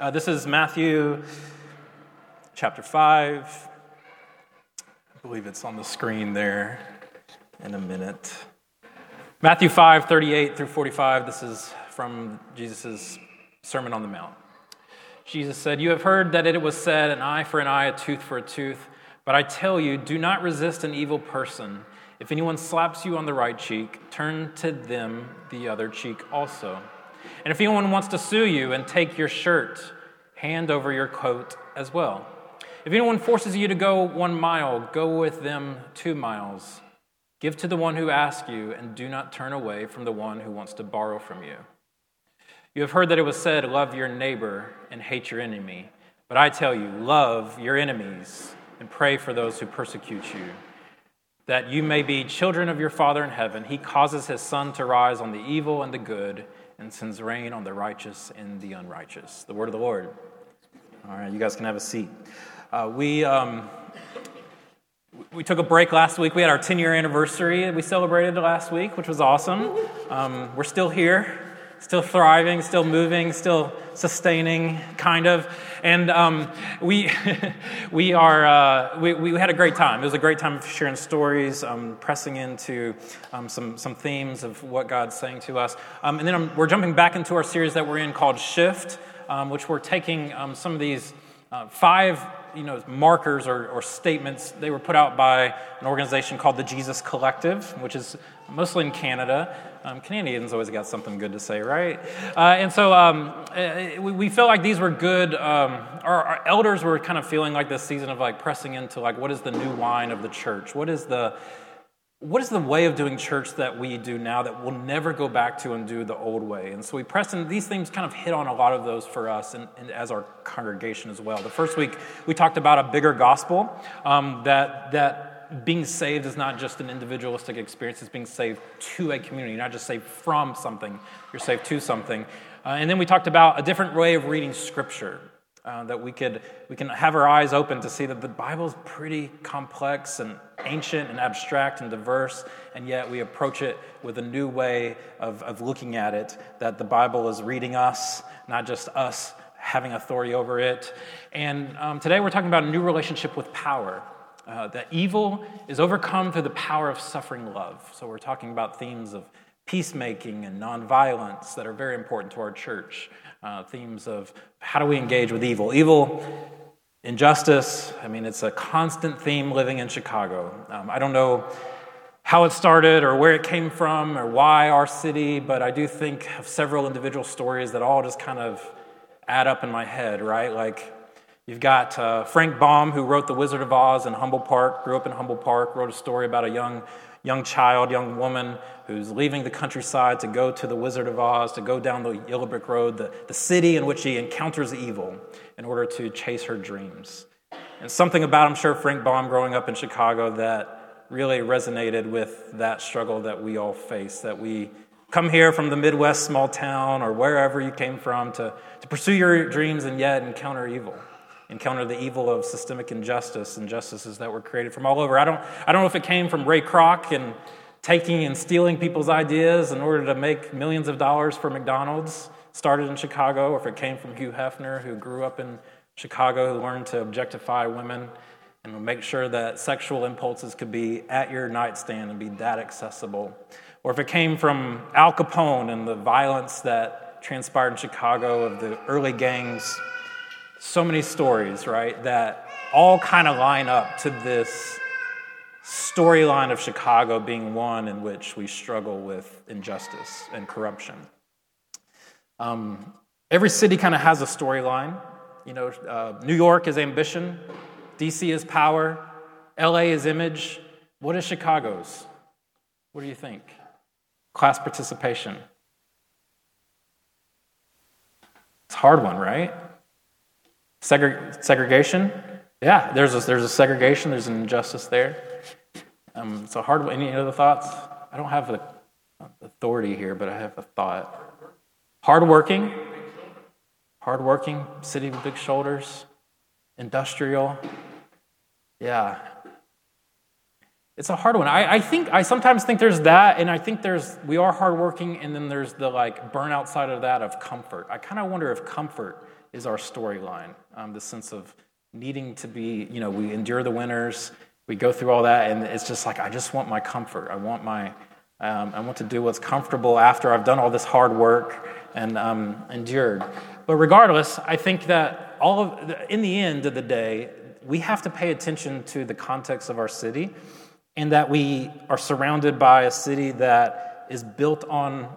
Uh, this is Matthew chapter 5. I believe it's on the screen there in a minute. Matthew 5, 38 through 45. This is from Jesus' Sermon on the Mount. Jesus said, You have heard that it was said, an eye for an eye, a tooth for a tooth. But I tell you, do not resist an evil person. If anyone slaps you on the right cheek, turn to them the other cheek also. And if anyone wants to sue you and take your shirt, hand over your coat as well. If anyone forces you to go one mile, go with them two miles. Give to the one who asks you, and do not turn away from the one who wants to borrow from you. You have heard that it was said, Love your neighbor and hate your enemy. But I tell you, love your enemies and pray for those who persecute you, that you may be children of your Father in heaven. He causes his sun to rise on the evil and the good and sends rain on the righteous and the unrighteous. The word of the Lord. All right, you guys can have a seat. Uh, we, um, we took a break last week. We had our 10 year anniversary we celebrated last week, which was awesome. Um, we're still here still thriving, still moving, still sustaining, kind of. And um, we, we, are, uh, we, we had a great time. It was a great time of sharing stories, um, pressing into um, some, some themes of what God's saying to us. Um, and then um, we're jumping back into our series that we're in called Shift, um, which we're taking some of these uh, five you know, markers or, or, statements. They were put out by an organization called the Jesus Collective, which is mostly in Canada. Um, Canadians always got something good to say, right? Uh, and so um, uh, we, felt like these were good. Um, our, our, elders were kind of feeling like this season of like pressing into like what is the new wine of the church? What is the what is the way of doing church that we do now that we'll never go back to and do the old way? And so we pressed, and these things kind of hit on a lot of those for us and, and as our congregation as well. The first week we talked about a bigger gospel um, that that being saved is not just an individualistic experience; it's being saved to a community, You're not just saved from something. You're saved to something. Uh, and then we talked about a different way of reading Scripture. Uh, that we could we can have our eyes open to see that the Bible is pretty complex and ancient and abstract and diverse, and yet we approach it with a new way of, of looking at it. That the Bible is reading us, not just us having authority over it. And um, today we're talking about a new relationship with power. Uh, that evil is overcome through the power of suffering love. So we're talking about themes of peacemaking and nonviolence that are very important to our church uh, themes of how do we engage with evil. Evil, injustice, I mean, it's a constant theme living in Chicago. Um, I don't know how it started or where it came from or why our city, but I do think of several individual stories that all just kind of add up in my head, right? Like, You've got uh, Frank Baum, who wrote The Wizard of Oz in Humboldt Park, grew up in Humboldt Park, wrote a story about a young young child, young woman who's leaving the countryside to go to the Wizard of Oz, to go down the Yellow Brick Road, the, the city in which she encounters evil in order to chase her dreams. And something about, I'm sure, Frank Baum growing up in Chicago that really resonated with that struggle that we all face, that we come here from the Midwest small town or wherever you came from to, to pursue your dreams and yet encounter evil encounter the evil of systemic injustice, injustices that were created from all over. I don't, I don't know if it came from Ray Kroc and taking and stealing people's ideas in order to make millions of dollars for McDonald's, started in Chicago, or if it came from Hugh Hefner, who grew up in Chicago, who learned to objectify women and make sure that sexual impulses could be at your nightstand and be that accessible. Or if it came from Al Capone and the violence that transpired in Chicago of the early gangs so many stories, right, that all kind of line up to this storyline of Chicago being one in which we struggle with injustice and corruption. Um, every city kind of has a storyline. You know, uh, New York is ambition, DC is power, LA is image. What is Chicago's? What do you think? Class participation. It's a hard one, right? Segre- segregation, yeah, there's a, there's a segregation, there's an injustice there. Um, it's a hard one. Any other thoughts? I don't have the authority here, but I have a thought. Hardworking, hardworking, city with big shoulders, industrial. Yeah. It's a hard one. I, I think I sometimes think there's that, and I think there's we are hardworking, and then there's the like burnout side of that of comfort. I kind of wonder if comfort is our storyline. Um, the sense of needing to be, you know, we endure the winters, we go through all that, and it's just like, I just want my comfort. I want my, um, I want to do what's comfortable after I've done all this hard work and um, endured. But regardless, I think that all of, in the end of the day, we have to pay attention to the context of our city and that we are surrounded by a city that is built on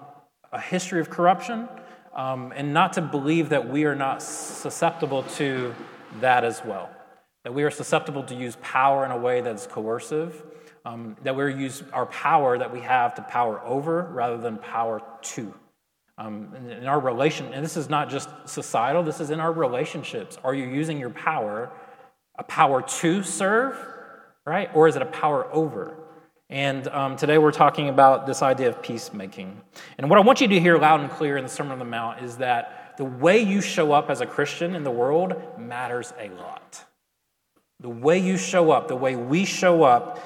a history of corruption um, and not to believe that we are not susceptible to that as well that we are susceptible to use power in a way that's coercive, um, that we use our power that we have to power over rather than power to. Um, in, in our relation, and this is not just societal, this is in our relationships. Are you using your power, a power to serve, right? Or is it a power over? And um, today we're talking about this idea of peacemaking. And what I want you to hear loud and clear in the Sermon on the Mount is that the way you show up as a Christian in the world matters a lot. The way you show up, the way we show up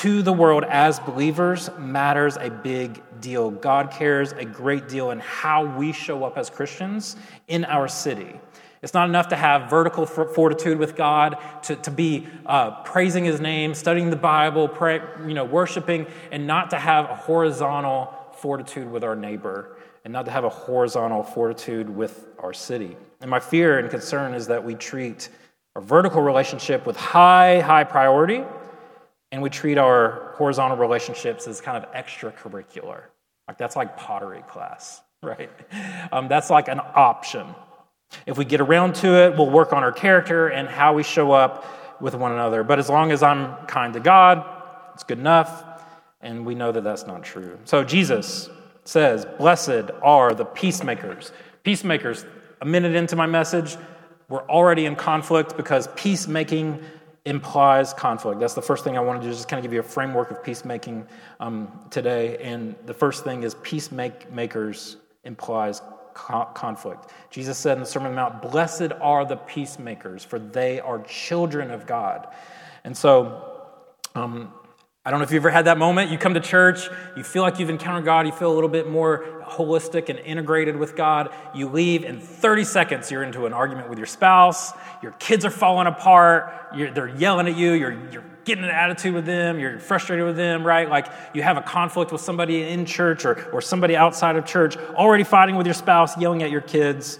to the world as believers matters a big deal. God cares a great deal in how we show up as Christians in our city. It's not enough to have vertical fortitude with God, to, to be uh, praising His name, studying the Bible, pray, you know, worshiping, and not to have a horizontal fortitude with our neighbor, and not to have a horizontal fortitude with our city. And my fear and concern is that we treat our vertical relationship with high, high priority, and we treat our horizontal relationships as kind of extracurricular. Like that's like pottery class, right? Um, that's like an option. If we get around to it, we'll work on our character and how we show up with one another. But as long as I'm kind to God, it's good enough. And we know that that's not true. So Jesus says, Blessed are the peacemakers. Peacemakers, a minute into my message, we're already in conflict because peacemaking implies conflict. That's the first thing I want to just kind of give you a framework of peacemaking um, today. And the first thing is peacemakers implies conflict. Jesus said in the Sermon on the Mount, Blessed are the peacemakers, for they are children of God. And so, um, I don't know if you've ever had that moment. You come to church, you feel like you've encountered God, you feel a little bit more holistic and integrated with God. You leave, in 30 seconds, you're into an argument with your spouse, your kids are falling apart, they're yelling at you, you're, you're getting an attitude with them, you're frustrated with them, right? Like you have a conflict with somebody in church or, or somebody outside of church, already fighting with your spouse, yelling at your kids.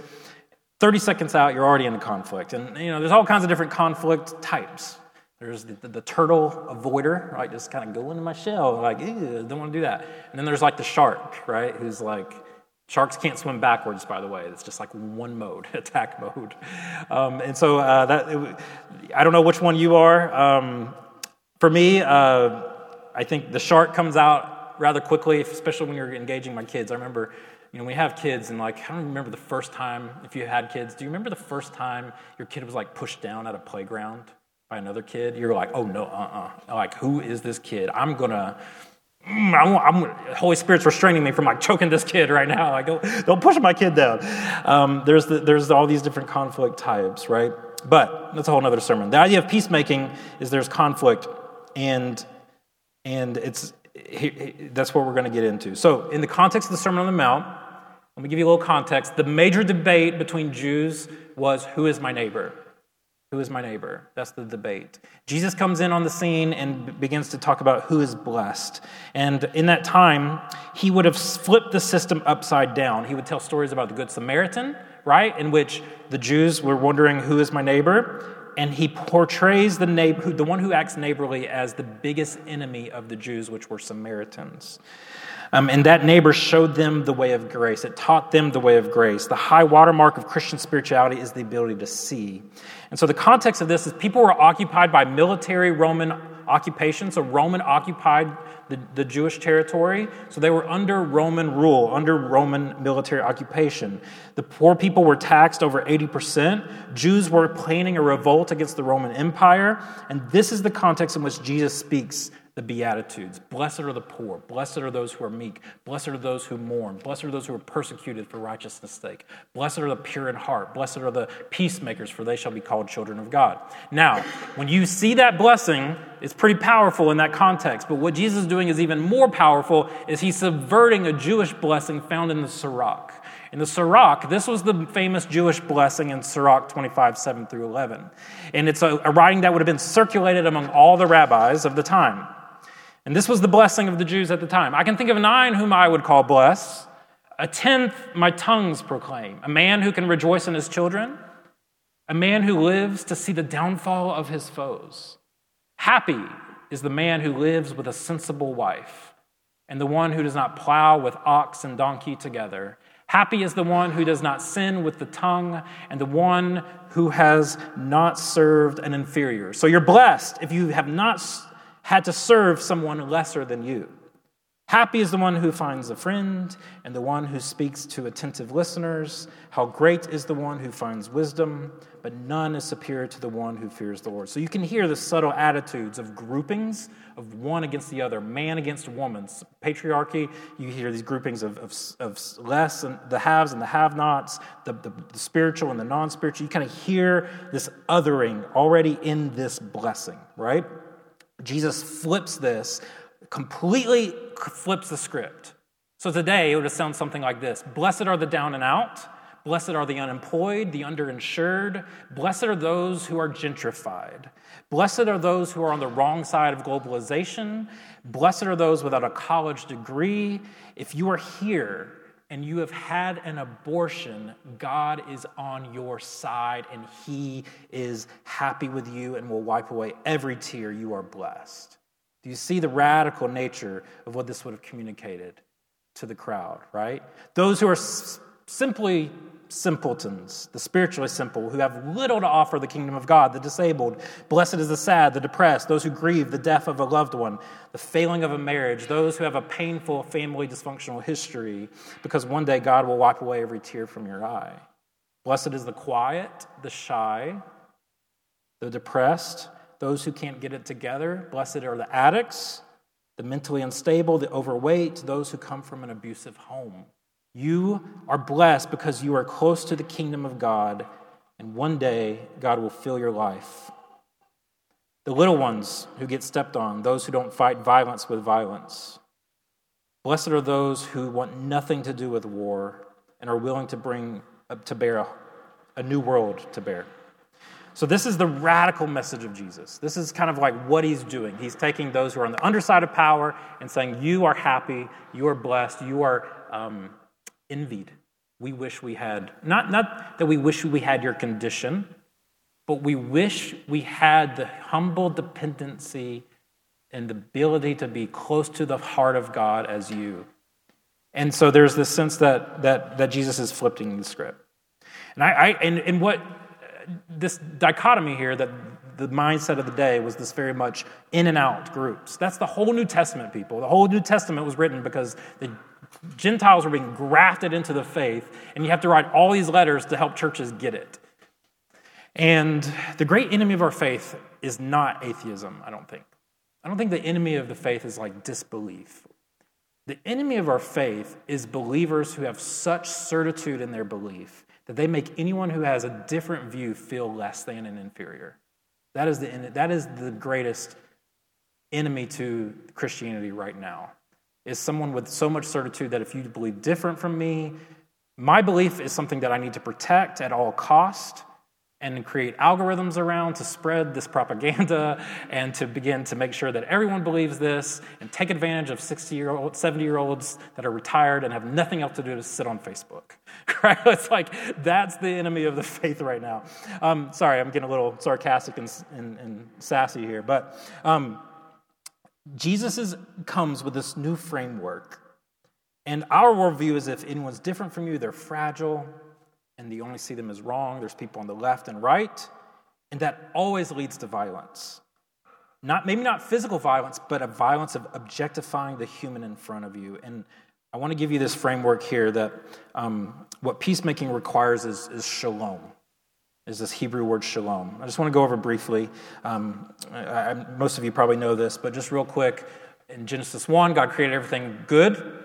30 seconds out, you're already in a conflict. And, you know, there's all kinds of different conflict types. There's the, the, the, turtle avoider, right? Just kind of go into my shell, like, ew, don't want to do that. And then there's like the shark, right? Who's like, sharks can't swim backwards, by the way. It's just like one mode, attack mode. Um, and so uh, that, it, I don't know which one you are. Um, for me, uh, I think the shark comes out rather quickly, especially when you're engaging my kids. I remember you know, we have kids, and like, I don't remember the first time, if you had kids, do you remember the first time your kid was like pushed down at a playground? by another kid, you're like, oh no, uh uh Like, who is this kid? I'm gonna, mm, I'm, I'm, Holy Spirit's restraining me from like choking this kid right now. Like, don't, don't push my kid down. Um, there's, the, there's all these different conflict types, right? But that's a whole other sermon. The idea of peacemaking is there's conflict, and and it's that's what we're going to get into. So, in the context of the Sermon on the Mount, let me give you a little context. The major debate between Jews was who is my neighbor? Who is my neighbor? That's the debate. Jesus comes in on the scene and begins to talk about who is blessed. And in that time, he would have flipped the system upside down. He would tell stories about the Good Samaritan, right? In which the Jews were wondering, who is my neighbor? And he portrays the, neighbor, the one who acts neighborly as the biggest enemy of the Jews, which were Samaritans. Um, and that neighbor showed them the way of grace. It taught them the way of grace. The high watermark of Christian spirituality is the ability to see. And so the context of this is people were occupied by military Roman occupation. So Roman occupied the, the Jewish territory. So they were under Roman rule, under Roman military occupation. The poor people were taxed over 80%. Jews were planning a revolt against the Roman Empire. And this is the context in which Jesus speaks the Beatitudes. Blessed are the poor. Blessed are those who are meek. Blessed are those who mourn. Blessed are those who are persecuted for righteousness' sake. Blessed are the pure in heart. Blessed are the peacemakers, for they shall be called children of God. Now, when you see that blessing, it's pretty powerful in that context. But what Jesus is doing is even more powerful, is he's subverting a Jewish blessing found in the Sirach. In the Sirach, this was the famous Jewish blessing in Sirach 25, 7 through 11. And it's a, a writing that would have been circulated among all the rabbis of the time. And this was the blessing of the Jews at the time. I can think of nine whom I would call blessed. A tenth my tongues proclaim. A man who can rejoice in his children. A man who lives to see the downfall of his foes. Happy is the man who lives with a sensible wife, and the one who does not plow with ox and donkey together. Happy is the one who does not sin with the tongue, and the one who has not served an inferior. So you're blessed if you have not had to serve someone lesser than you. Happy is the one who finds a friend and the one who speaks to attentive listeners. How great is the one who finds wisdom, but none is superior to the one who fears the Lord. So you can hear the subtle attitudes of groupings of one against the other, man against woman. Patriarchy, you hear these groupings of, of, of less and the haves and the have nots, the, the, the spiritual and the non spiritual. You kind of hear this othering already in this blessing, right? Jesus flips this, completely flips the script. So today it would have sounded something like this Blessed are the down and out. Blessed are the unemployed, the underinsured. Blessed are those who are gentrified. Blessed are those who are on the wrong side of globalization. Blessed are those without a college degree. If you are here and you have had an abortion, God is on your side and He is happy with you and will wipe away every tear. You are blessed. Do you see the radical nature of what this would have communicated to the crowd, right? Those who are s- simply simpletons, the spiritually simple, who have little to offer the kingdom of God, the disabled. Blessed is the sad, the depressed, those who grieve the death of a loved one, the failing of a marriage, those who have a painful family dysfunctional history, because one day God will wipe away every tear from your eye. Blessed is the quiet, the shy, the depressed, those who can't get it together. Blessed are the addicts, the mentally unstable, the overweight, those who come from an abusive home. You are blessed because you are close to the kingdom of God, and one day God will fill your life. The little ones who get stepped on, those who don't fight violence with violence. Blessed are those who want nothing to do with war and are willing to bring to bear a, a new world to bear. So, this is the radical message of Jesus. This is kind of like what he's doing. He's taking those who are on the underside of power and saying, You are happy, you are blessed, you are um, envied. We wish we had, not, not that we wish we had your condition, but we wish we had the humble dependency and the ability to be close to the heart of God as you. And so there's this sense that, that, that Jesus is flipping the script. And, I, I and, and what this dichotomy here that the mindset of the day was this very much in and out groups. That's the whole New Testament, people. The whole New Testament was written because the Gentiles were being grafted into the faith, and you have to write all these letters to help churches get it. And the great enemy of our faith is not atheism, I don't think. I don't think the enemy of the faith is like disbelief. The enemy of our faith is believers who have such certitude in their belief that they make anyone who has a different view feel less than and inferior. That is the, that is the greatest enemy to Christianity right now is someone with so much certitude that if you believe different from me, my belief is something that I need to protect at all cost and create algorithms around to spread this propaganda and to begin to make sure that everyone believes this and take advantage of 60 year old 70 year olds that are retired and have nothing else to do to sit on facebook right? It's like that's the enemy of the faith right now. Um, sorry i'm getting a little sarcastic and, and, and sassy here but um, Jesus is, comes with this new framework. And our worldview is if anyone's different from you, they're fragile, and you only see them as wrong. There's people on the left and right, and that always leads to violence. Not, maybe not physical violence, but a violence of objectifying the human in front of you. And I want to give you this framework here that um, what peacemaking requires is, is shalom is this Hebrew word shalom. I just want to go over briefly. Um, I, I, most of you probably know this, but just real quick. In Genesis 1, God created everything good.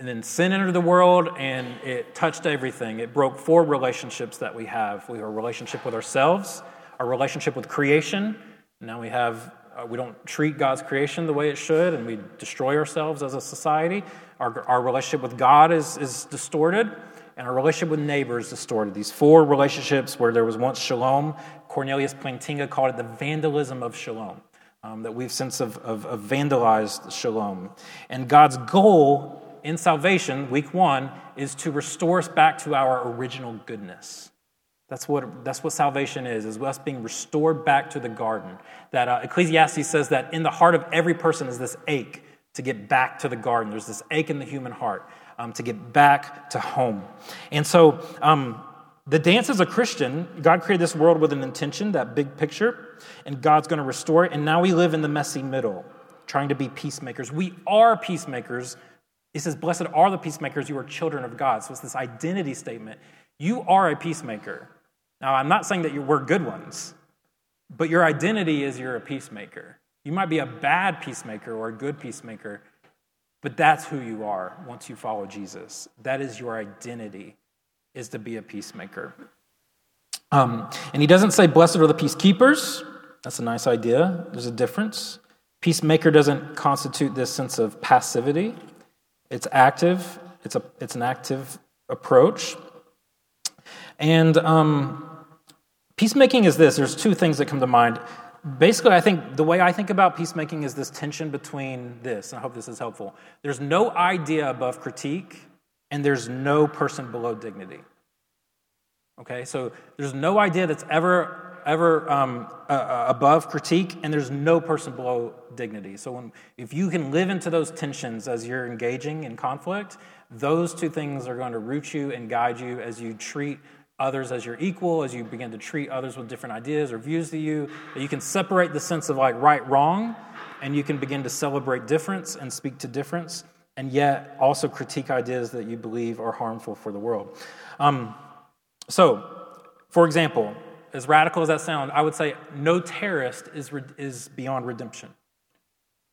And then sin entered the world and it touched everything. It broke four relationships that we have. We have a relationship with ourselves, our relationship with creation. Now we have uh, we don't treat God's creation the way it should, and we destroy ourselves as a society. Our, our relationship with God is, is distorted. And our relationship with neighbor is distorted. These four relationships where there was once shalom, Cornelius Plantinga called it the vandalism of shalom. Um, that we've since of vandalized shalom. And God's goal in salvation, week one, is to restore us back to our original goodness. That's what, that's what salvation is, is us being restored back to the garden. That uh, Ecclesiastes says that in the heart of every person is this ache to get back to the garden. There's this ache in the human heart um, to get back to home. And so um, the dance as a Christian, God created this world with an intention, that big picture, and God's going to restore it. And now we live in the messy middle, trying to be peacemakers. We are peacemakers. He says, Blessed are the peacemakers, you are children of God. So it's this identity statement. You are a peacemaker. Now, I'm not saying that you were good ones, but your identity is you're a peacemaker. You might be a bad peacemaker or a good peacemaker, but that's who you are once you follow Jesus. That is your identity, is to be a peacemaker. Um, and he doesn't say, Blessed are the peacekeepers. That's a nice idea. There's a difference. Peacemaker doesn't constitute this sense of passivity, it's active, it's, a, it's an active approach. And um, Peacemaking is this there's two things that come to mind. Basically, I think the way I think about peacemaking is this tension between this. I hope this is helpful. There's no idea above critique, and there's no person below dignity. Okay, so there's no idea that's ever ever um, uh, above critique, and there's no person below dignity. So when, if you can live into those tensions as you're engaging in conflict, those two things are going to root you and guide you as you treat others as your equal, as you begin to treat others with different ideas or views to you, that you can separate the sense of like right, wrong, and you can begin to celebrate difference and speak to difference, and yet also critique ideas that you believe are harmful for the world. Um, so, for example, as radical as that sounds, I would say no terrorist is, is beyond redemption.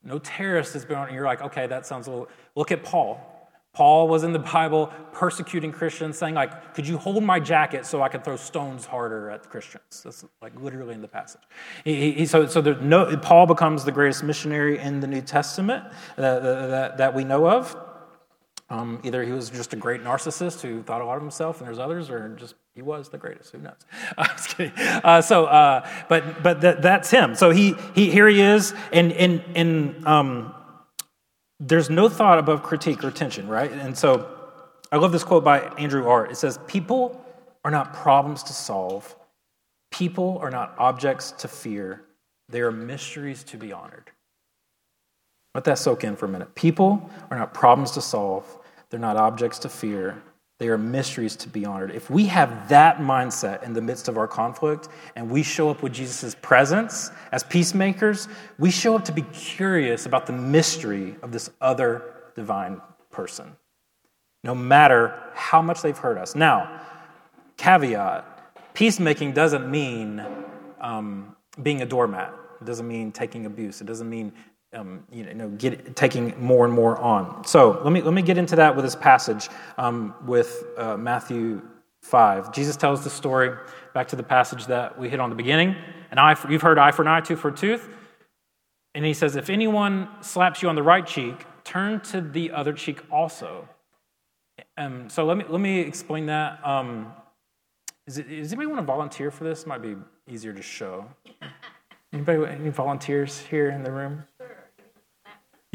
No terrorist is beyond, you're like, okay, that sounds a little. Look at Paul. Paul was in the Bible persecuting Christians, saying, like, could you hold my jacket so I could throw stones harder at Christians? That's like literally in the passage. He, he, so so no, Paul becomes the greatest missionary in the New Testament that, that, that we know of. Um, either he was just a great narcissist who thought a lot of himself, and there's others, or just he was the greatest. Who knows? I'm just kidding. Uh, so, uh, but but that, that's him. So he he here he is, and and and um, there's no thought above critique or tension, right? And so I love this quote by Andrew Art. It says, People are not problems to solve, people are not objects to fear, they are mysteries to be honored. Let that soak in for a minute. People are not problems to solve, they're not objects to fear, they are mysteries to be honored. If we have that mindset in the midst of our conflict and we show up with Jesus' presence as peacemakers, we show up to be curious about the mystery of this other divine person, no matter how much they've hurt us. Now, caveat peacemaking doesn't mean um, being a doormat, it doesn't mean taking abuse, it doesn't mean um, you know, get, taking more and more on. So let me, let me get into that with this passage um, with uh, Matthew 5. Jesus tells the story, back to the passage that we hit on the beginning. And you've heard eye for an eye, tooth for a tooth. And he says, if anyone slaps you on the right cheek, turn to the other cheek also. Um, so let me, let me explain that. Um, is it, anybody want to volunteer for this? Might be easier to show. Anybody, any volunteers here in the room?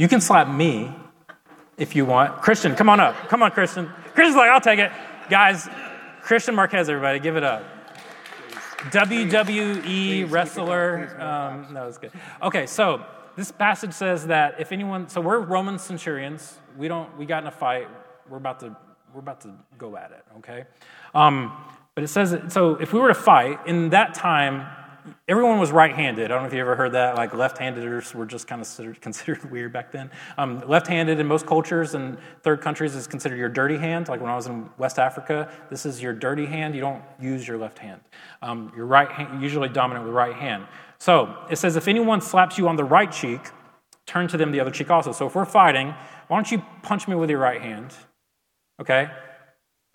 You can slap me if you want. Christian, come on up. Come on, Christian. Christian's like, I'll take it. Guys, Christian Marquez, everybody, give it up. WWE wrestler. Um, no, it's good. Okay, so this passage says that if anyone, so we're Roman centurions. We don't, we got in a fight. We're about to, we're about to go at it. Okay, um, but it says so. If we were to fight in that time, everyone was right-handed. I don't know if you ever heard that. Like left-handers were just kind of considered, weird back then. Um, left-handed in most cultures and third countries is considered your dirty hand. Like when I was in West Africa, this is your dirty hand. You don't use your left hand. Um, your right hand usually dominant with right hand. So it says if anyone slaps you on the right cheek, turn to them the other cheek also. So if we're fighting, why don't you punch me with your right hand? Okay,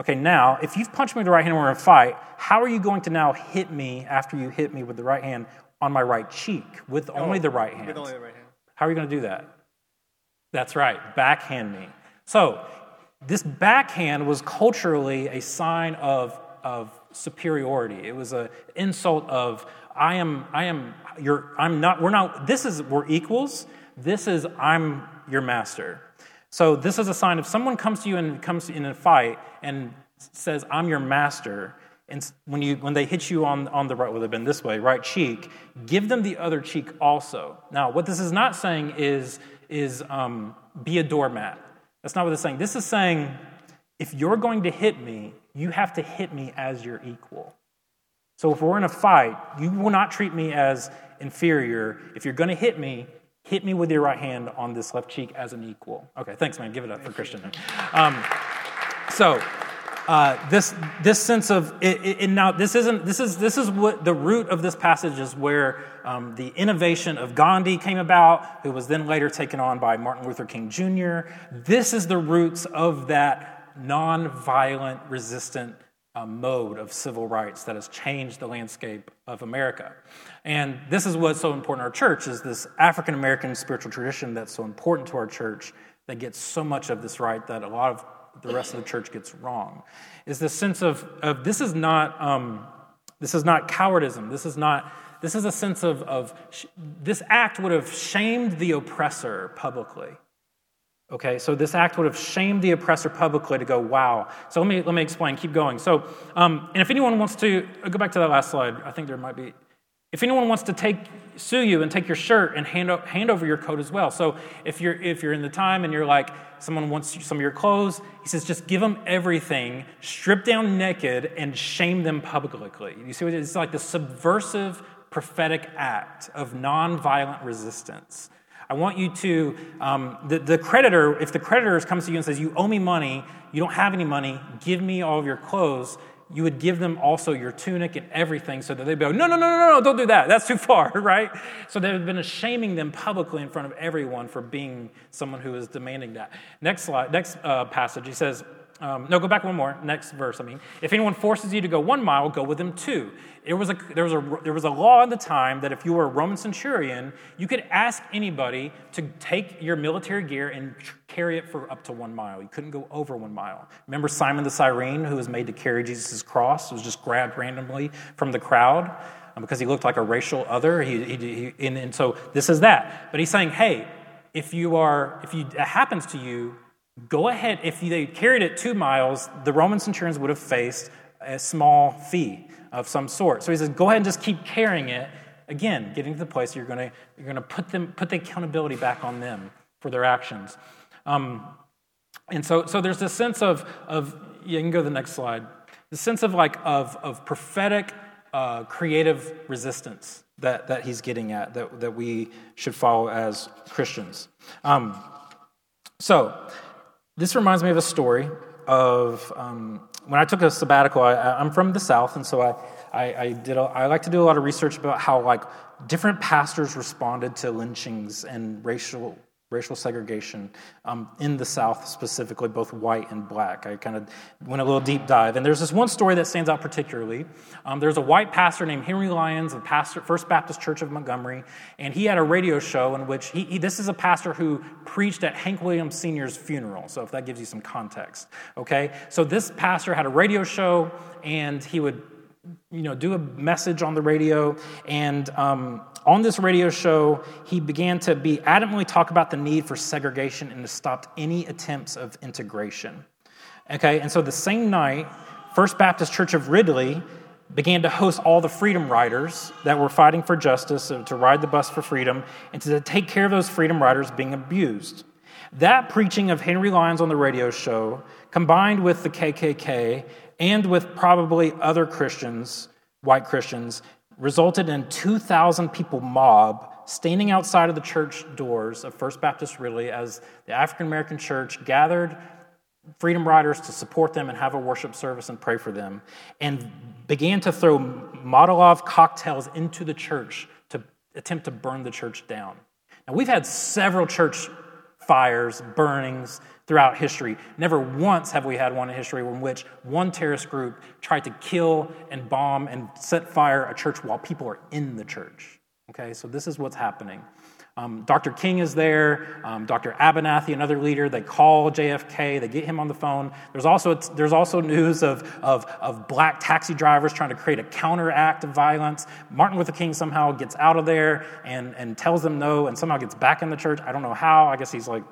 Okay, now, if you've punched me with the right hand and we're in a fight, how are you going to now hit me after you hit me with the right hand on my right cheek with oh, only the right hand? With only the right hand. How are you going to do that? That's right, backhand me. So, this backhand was culturally a sign of, of superiority. It was an insult of, I am, I am, you're, I'm not, we're not, this is, we're equals. This is, I'm your master. So this is a sign if someone comes to you and comes in a fight and says, I'm your master, and when, you, when they hit you on, on the right, would have been this way, right cheek, give them the other cheek also. Now, what this is not saying is, is um, be a doormat. That's not what it's saying. This is saying, if you're going to hit me, you have to hit me as your equal. So if we're in a fight, you will not treat me as inferior. If you're going to hit me, hit me with your right hand on this left cheek as an equal. Okay, thanks, man. Give it up for Christian. Um, so uh, this this sense of it, it, now this isn't this is this is what the root of this passage is where um, the innovation of Gandhi came about, who was then later taken on by Martin Luther King Jr. This is the roots of that non-violent, resistant uh, mode of civil rights that has changed the landscape of America. And this is what's so important to our church is this African American spiritual tradition that's so important to our church that gets so much of this right that a lot of the rest of the church gets wrong. Is the sense of, of this is not um, this is not cowardism this is not this is a sense of, of sh- this act would have shamed the oppressor publicly okay so this act would have shamed the oppressor publicly to go wow so let me let me explain keep going so um, and if anyone wants to go back to that last slide i think there might be if anyone wants to take, sue you and take your shirt and hand, hand over your coat as well. So if you're, if you're in the time and you're like, someone wants some of your clothes, he says, just give them everything, strip down naked, and shame them publicly. You see what it's like the subversive prophetic act of nonviolent resistance. I want you to, um, the, the creditor, if the creditor comes to you and says, You owe me money, you don't have any money, give me all of your clothes, you would give them also your tunic and everything so that they'd go, no, no, no, no, no, don't do that. That's too far, right? So they've been shaming them publicly in front of everyone for being someone who is demanding that. Next slide, next uh, passage, he says, um, no, go back one more. Next verse. I mean, if anyone forces you to go one mile, go with them two. There was, a, there, was a, there was a law at the time that if you were a Roman centurion, you could ask anybody to take your military gear and carry it for up to one mile. You couldn't go over one mile. Remember Simon the Cyrene, who was made to carry Jesus' cross, was just grabbed randomly from the crowd um, because he looked like a racial other. He, he, he and, and so this is that. But he's saying, hey, if you are, if you, it happens to you, Go ahead. If they carried it two miles, the Roman centurions would have faced a small fee of some sort. So he says, go ahead and just keep carrying it. Again, getting to the place you're going to you're going to put them put the accountability back on them for their actions. Um, and so so there's this sense of of you can go to the next slide. The sense of like of of prophetic uh, creative resistance that that he's getting at that that we should follow as Christians. Um, so this reminds me of a story of um, when I took a sabbatical. I, am from the South, and so I, I, I did. A, I like to do a lot of research about how like different pastors responded to lynchings and racial racial segregation um, in the South, specifically, both white and black. I kind of went a little deep dive. And there's this one story that stands out particularly. Um, there's a white pastor named Henry Lyons of pastor, First Baptist Church of Montgomery, and he had a radio show in which he, he, this is a pastor who preached at Hank Williams Sr.'s funeral, so if that gives you some context. Okay? So this pastor had a radio show, and he would you know, do a message on the radio, and um, on this radio show, he began to be adamantly talk about the need for segregation and to stop any attempts of integration. Okay, and so the same night, First Baptist Church of Ripley began to host all the freedom riders that were fighting for justice, to ride the bus for freedom, and to take care of those freedom riders being abused. That preaching of Henry Lyons on the radio show, combined with the KKK and with probably other Christians, white Christians, resulted in 2,000 people mob standing outside of the church doors of First Baptist Ripley as the African American church gathered freedom riders to support them and have a worship service and pray for them, and began to throw Molotov cocktails into the church to attempt to burn the church down. Now, we've had several church fires, burnings, throughout history. Never once have we had one in history in which one terrorist group tried to kill and bomb and set fire a church while people are in the church. Okay, so this is what's happening. Um, Dr. King is there, um, Dr. Abernathy, another leader. They call JFK, they get him on the phone. There's also, there's also news of, of, of black taxi drivers trying to create a counteract of violence. Martin Luther King somehow gets out of there and, and tells them no and somehow gets back in the church. I don't know how. I guess he's like,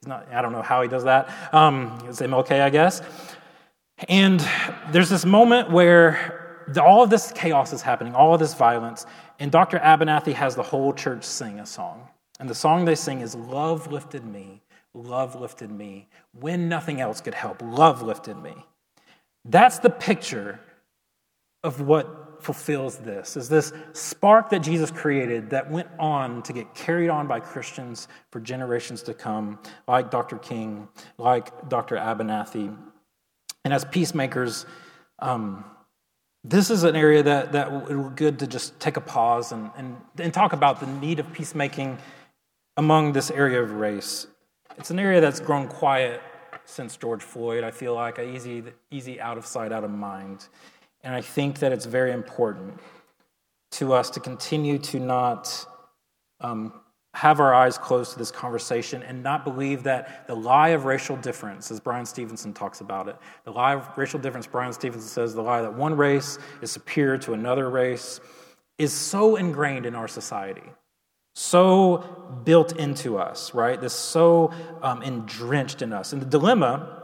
he's not, I don't know how he does that. Um, it's MLK, I guess. And there's this moment where all of this chaos is happening, all of this violence, and Dr. Abernathy has the whole church sing a song. And the song they sing is Love Lifted Me, Love Lifted Me, when nothing else could help. Love lifted me. That's the picture of what fulfills this is this spark that jesus created that went on to get carried on by christians for generations to come like dr king like dr abernathy and as peacemakers um, this is an area that, that it would be good to just take a pause and, and, and talk about the need of peacemaking among this area of race. It's an area that's grown quiet since George Floyd. I feel like easy, easy out of sight, out of mind. And I think that it's very important to us to continue to not um, have our eyes closed to this conversation and not believe that the lie of racial difference, as Bryan Stevenson talks about it, the lie of racial difference, Bryan Stevenson says, the lie that one race is superior to another race, is so ingrained in our society, so built into us, right? This so um, entrenched in us. And the dilemma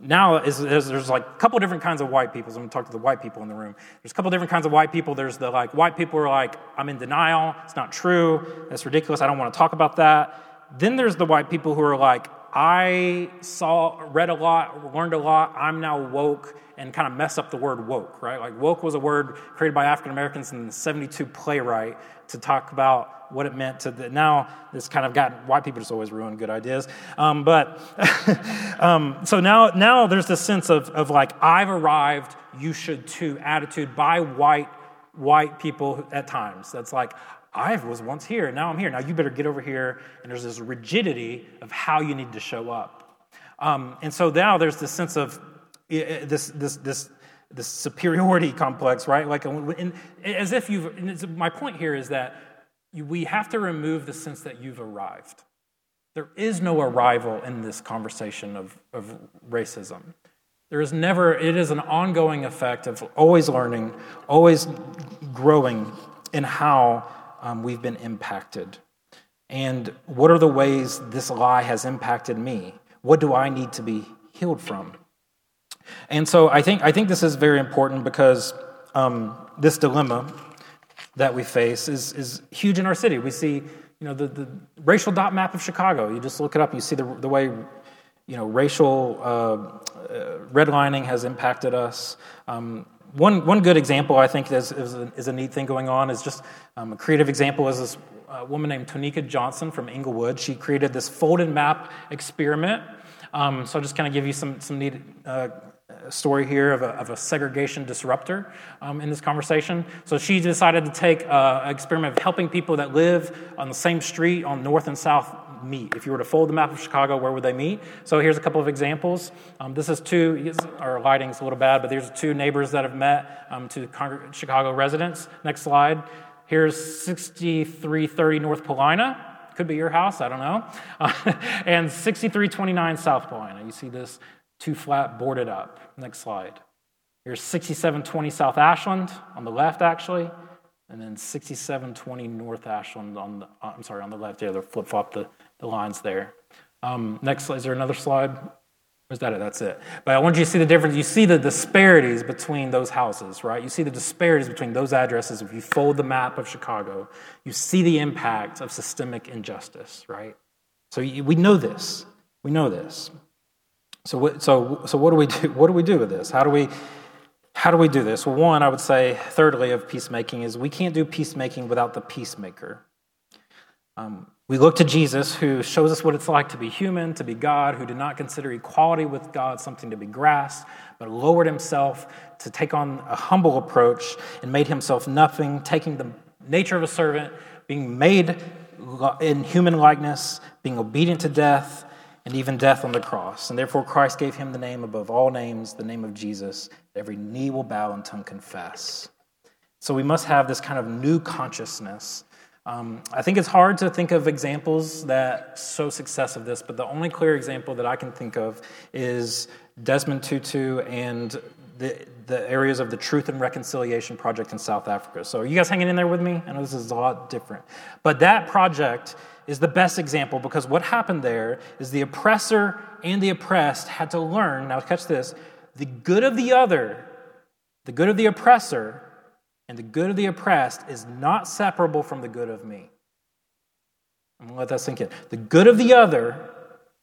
now is, is, there's like a couple different kinds of white people. So I'm going to talk to the white people in the room. There's a couple different kinds of white people. There's the like white people who are like, I'm in denial. It's not true. That's ridiculous. I don't want to talk about that. Then there's the white people who are like, I saw, read a lot, learned a lot. I'm now woke and kind of mess up the word woke, right? Like woke was a word created by African Americans in the 72 playwright to talk about what it meant to the, now this kind of got white people just always ruin good ideas um, but um, so now now there's this sense of, of like i've arrived you should too attitude by white white people at times that's like i was once here and now i'm here now you better get over here and there's this rigidity of how you need to show up um, and so now there's this sense of this this this this superiority complex, right? Like, in, as if you've. My point here is that we have to remove the sense that you've arrived. There is no arrival in this conversation of, of racism. There is never, it is an ongoing effect of always learning, always growing in how um, we've been impacted. And what are the ways this lie has impacted me? What do I need to be healed from? And so I think, I think this is very important because um, this dilemma that we face is, is huge in our city. We see, you know, the, the racial dot map of Chicago. You just look it up, you see the, the way, you know, racial uh, uh, redlining has impacted us. Um, one, one good example, I think, is, is, a, is a neat thing going on, is just um, a creative example is this uh, woman named Tonika Johnson from Englewood. She created this folded map experiment. Um, so I'll just kind of give you some, some neat uh, story here of a, of a segregation disruptor um, in this conversation. So she decided to take uh, an experiment of helping people that live on the same street on North and South meet. If you were to fold the map of Chicago, where would they meet? So here's a couple of examples. Um, this is two, our lighting's a little bad, but there's two neighbors that have met um, to Chicago residents. Next slide. Here's 6330 North Paulina. Could be your house, I don't know. Uh, and 6329 South Paulina. You see this two flat boarded up. Next slide. Here's 6720 South Ashland on the left, actually, and then 6720 North Ashland on the, uh, I'm sorry, on the left. Yeah, they flip flop the, the lines there. Um, next slide. Is there another slide? Is that it? That's it. But I want you to see the difference. You see the disparities between those houses, right? You see the disparities between those addresses. If you fold the map of Chicago, you see the impact of systemic injustice, right? So we know this. We know this. So, so, so what do we do? What do we do with this? How do we, how do we do this? Well, one, I would say, thirdly, of peacemaking is we can't do peacemaking without the peacemaker. Um, we look to Jesus, who shows us what it's like to be human, to be God, who did not consider equality with God something to be grasped, but lowered himself to take on a humble approach and made himself nothing, taking the nature of a servant, being made in human likeness, being obedient to death, and even death on the cross. And therefore, Christ gave him the name above all names, the name of Jesus, every knee will bow and tongue confess. So we must have this kind of new consciousness Um, I think it's hard to think of examples that show success of this, but the only clear example that I can think of is Desmond Tutu and the, the areas of the Truth and Reconciliation Project in South Africa. So, you guys hanging in there with me? I know this is a lot different. But that project is the best example because what happened there is the oppressor and the oppressed had to learn, now catch this, the good of the other, the good of the oppressor, and the good of the oppressed is not separable from the good of me. I'm going to let that sink in. The good of the other,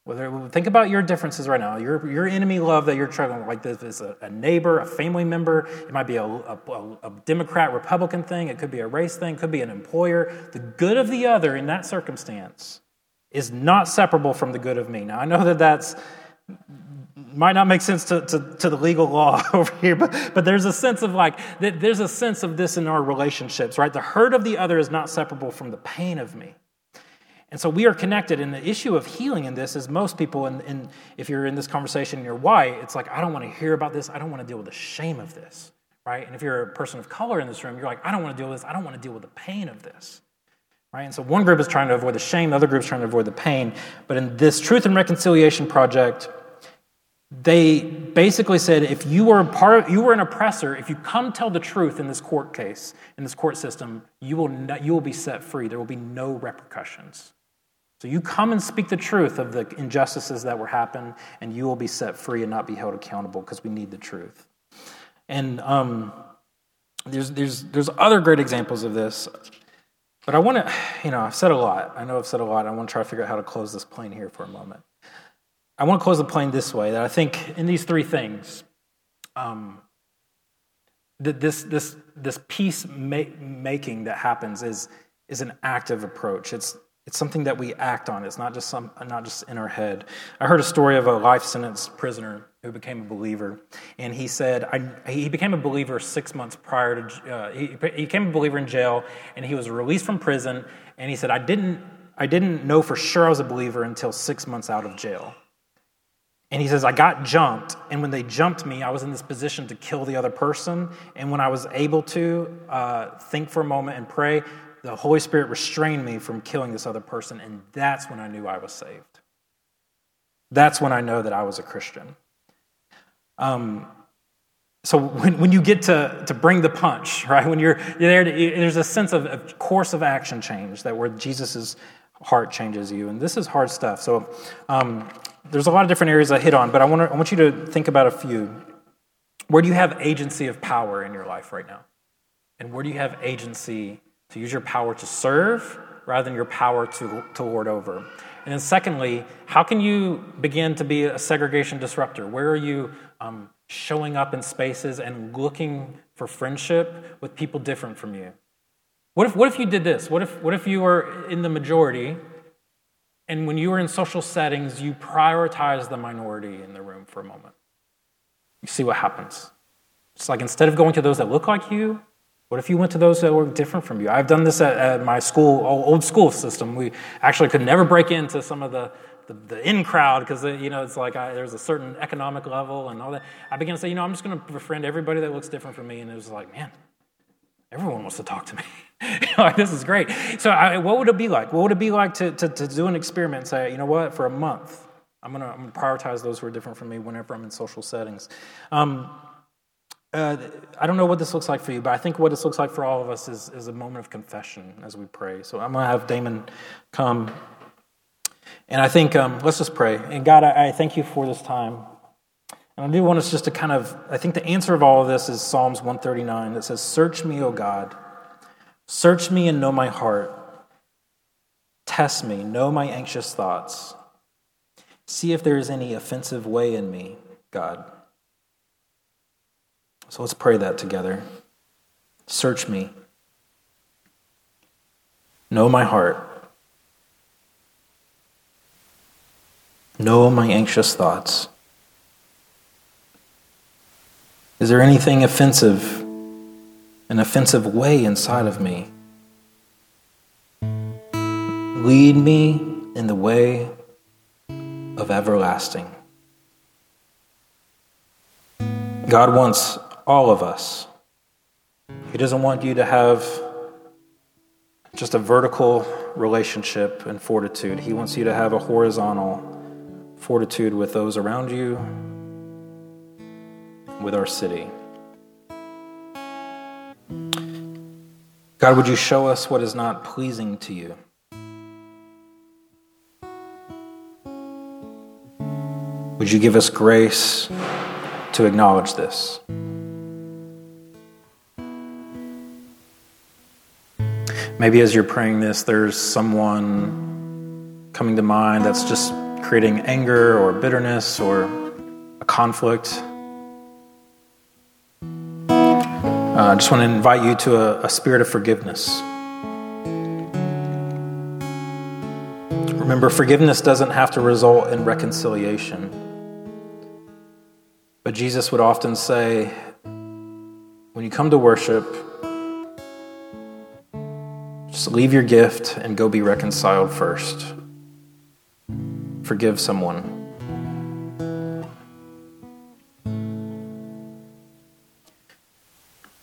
whether think about your differences right now, your, your enemy love that you're struggling with, like this is a, a neighbor, a family member, it might be a, a, a Democrat, Republican thing, it could be a race thing, could be an employer. The good of the other in that circumstance is not separable from the good of me. Now, I know that that's might not make sense to, to, to, the legal law over here, but, but there's a sense of like, there's a sense of this in our relationships, right? The hurt of the other is not separable from the pain of me. And so we are connected. And the issue of healing in this is most people, and, if you're in this conversation and you're white, it's like, I don't want to hear about this. I don't want to deal with the shame of this, right? And if you're a person of color in this room, you're like, I don't want to deal with this. I don't want to deal with the pain of this. Right? And so one group is trying to avoid the shame, the other group is trying to avoid the pain. But in this Truth and Reconciliation Project, they basically said if you were a part of, you were an oppressor if you come tell the truth in this court case in this court system you will not, you will be set free. There will be no repercussions. So you come and speak the truth of the injustices that were happening and you will be set free and not be held accountable because we need the truth. And um, there's, there's, there's other great examples of this but i want to you know i've said a lot. I know i've said a lot. I want to try to figure out how to close this plane here for a moment I want to close the plane this way that I think in these three things, um, that this, this, this peace making that happens is, is an active approach. It's, it's something that we act on. It's not just, some, not just in our head. I heard a story of a life sentence prisoner who became a believer. And he said, I, he became a believer six months prior to, uh, he, he became a believer in jail, and he was released from prison. And he said, I didn't, I didn't know for sure I was a believer until six months out of jail. And he says, I got jumped, and when they jumped me, I was in this position to kill the other person. And when I was able to uh, think for a moment and pray, the Holy Spirit restrained me from killing this other person, and that's when I knew I was saved. That's when I know that I was a Christian. Um, so when, when you get to, to bring the punch, right, when you're, you're there, to, there's a sense of, of course of action change that where Jesus' heart changes you. And this is hard stuff. So um, there's a lot of different areas I hit on, but I want, to, I want you to think about a few. Where do you have agency of power in your life right now? And where do you have agency to use your power to serve rather than your power to, to lord over? And then, secondly, how can you begin to be a segregation disruptor? Where are you um, showing up in spaces and looking for friendship with people different from you? What if, what if you did this? What if, what if you were in the majority and when you were in social settings, you prioritize the minority in the room for a moment. You see what happens. It's like instead of going to those that look like you, what if you went to those that were different from you? I've done this at, at my school, old school system. We actually could never break into some of the, the, the in crowd because, uh, you know, it's like I, there's a certain economic level and all that. I began to say, you know, I'm just going to befriend everybody that looks different from me. And it was like, man, everyone wants to talk to me. like, this is great. So, I, what would it be like? What would it be like to, to, to do an experiment and say, you know what, for a month, I'm going to prioritize those who are different from me whenever I'm in social settings? Um, uh, I don't know what this looks like for you, but I think what this looks like for all of us is, is a moment of confession as we pray. So I'm going to have Damon come. And I think, um, let's just pray. And God, I, I thank you for this time. And I do want us just to kind of, I think the answer of all of this is Psalms 139 that says, Search me, O God Search me and know my heart. Test me, know my anxious thoughts. See if there is any offensive way in me, God. So let's pray that together. Search me. Know my heart. Know my anxious thoughts. Is there anything offensive an offensive way inside of me. Lead me in the way of everlasting. God wants all of us. He doesn't want you to have just a vertical relationship and fortitude. He wants you to have a horizontal fortitude with those around you, with our city. God, would you show us what is not pleasing to you? Would you give us grace to acknowledge this? Maybe as you're praying this, there's someone coming to mind that's just creating anger or bitterness or a conflict. Uh, I just want to invite you to a, a spirit of forgiveness. Remember, forgiveness doesn't have to result in reconciliation. But Jesus would often say, when you come to worship, just leave your gift and go be reconciled first. Forgive someone.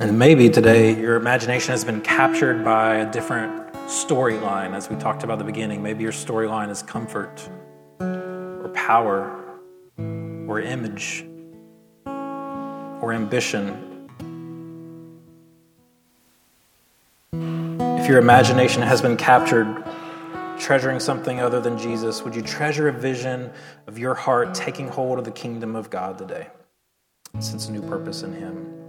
And maybe today your imagination has been captured by a different storyline, as we talked about at the beginning. Maybe your storyline is comfort or power or image or ambition. If your imagination has been captured treasuring something other than Jesus, would you treasure a vision of your heart taking hold of the kingdom of God today? Since a new purpose in Him.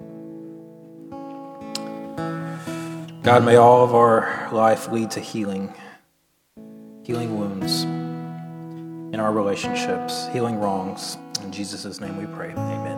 God, may all of our life lead to healing, healing wounds in our relationships, healing wrongs. In Jesus' name we pray. Amen.